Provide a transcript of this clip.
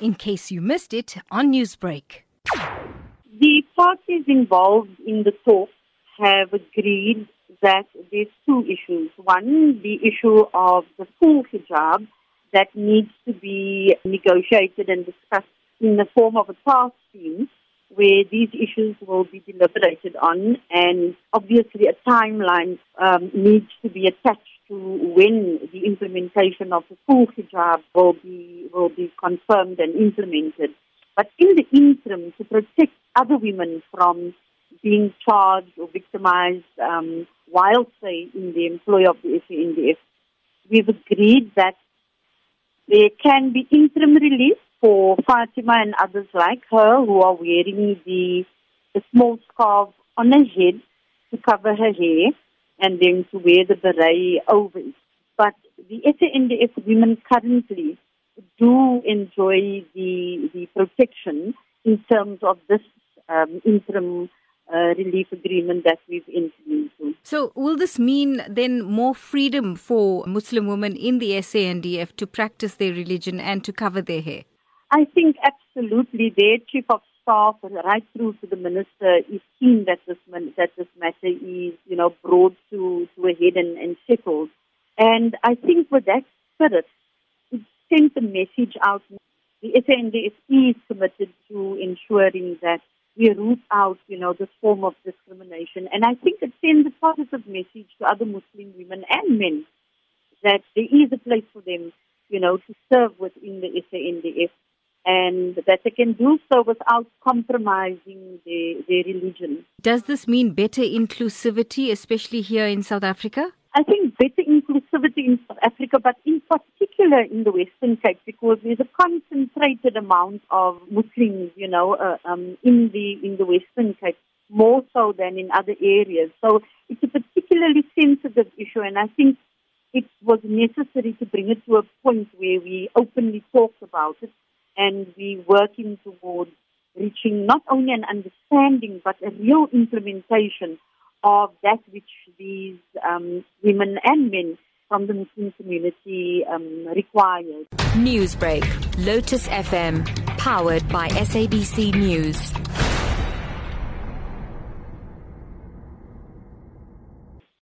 in case you missed it on Newsbreak. The parties involved in the talks have agreed that there's two issues. One, the issue of the full hijab that needs to be negotiated and discussed in the form of a task team where these issues will be deliberated on and obviously a timeline um, needs to be attached to when the implementation of the full hijab will be will be confirmed and implemented. But in the interim, to protect other women from being charged or victimized um, while, say, in the employ of the SANDF, we've agreed that there can be interim relief for Fatima and others like her who are wearing the, the small scarf on her head to cover her hair and then to wear the beret over it. But the SANDF women currently do enjoy the, the protection in terms of this um, interim uh, relief agreement that we've entered into. So, will this mean then more freedom for Muslim women in the SANDF to practice their religion and to cover their hair? I think absolutely their chief of staff right through to the minister is keen that this that this matter is you know brought to to a head and, and settled. And I think with that spirit, it sends a message out. The SANDF is committed to ensuring that we root out, you know, this form of discrimination. And I think it sends a positive message to other Muslim women and men that there is a place for them, you know, to serve within the SANDF and that they can do so without compromising their, their religion. Does this mean better inclusivity, especially here in South Africa? I think better inclusivity in South Africa, but in particular in the Western Cape, because there's a concentrated amount of Muslims, you know, uh, um, in the in the Western Cape, more so than in other areas. So it's a particularly sensitive issue, and I think it was necessary to bring it to a point where we openly talked about it and we're working towards reaching not only an understanding but a real implementation of that which these um, women and men from the Muslim community um, require. Newsbreak, Lotus FM, powered by SABC News.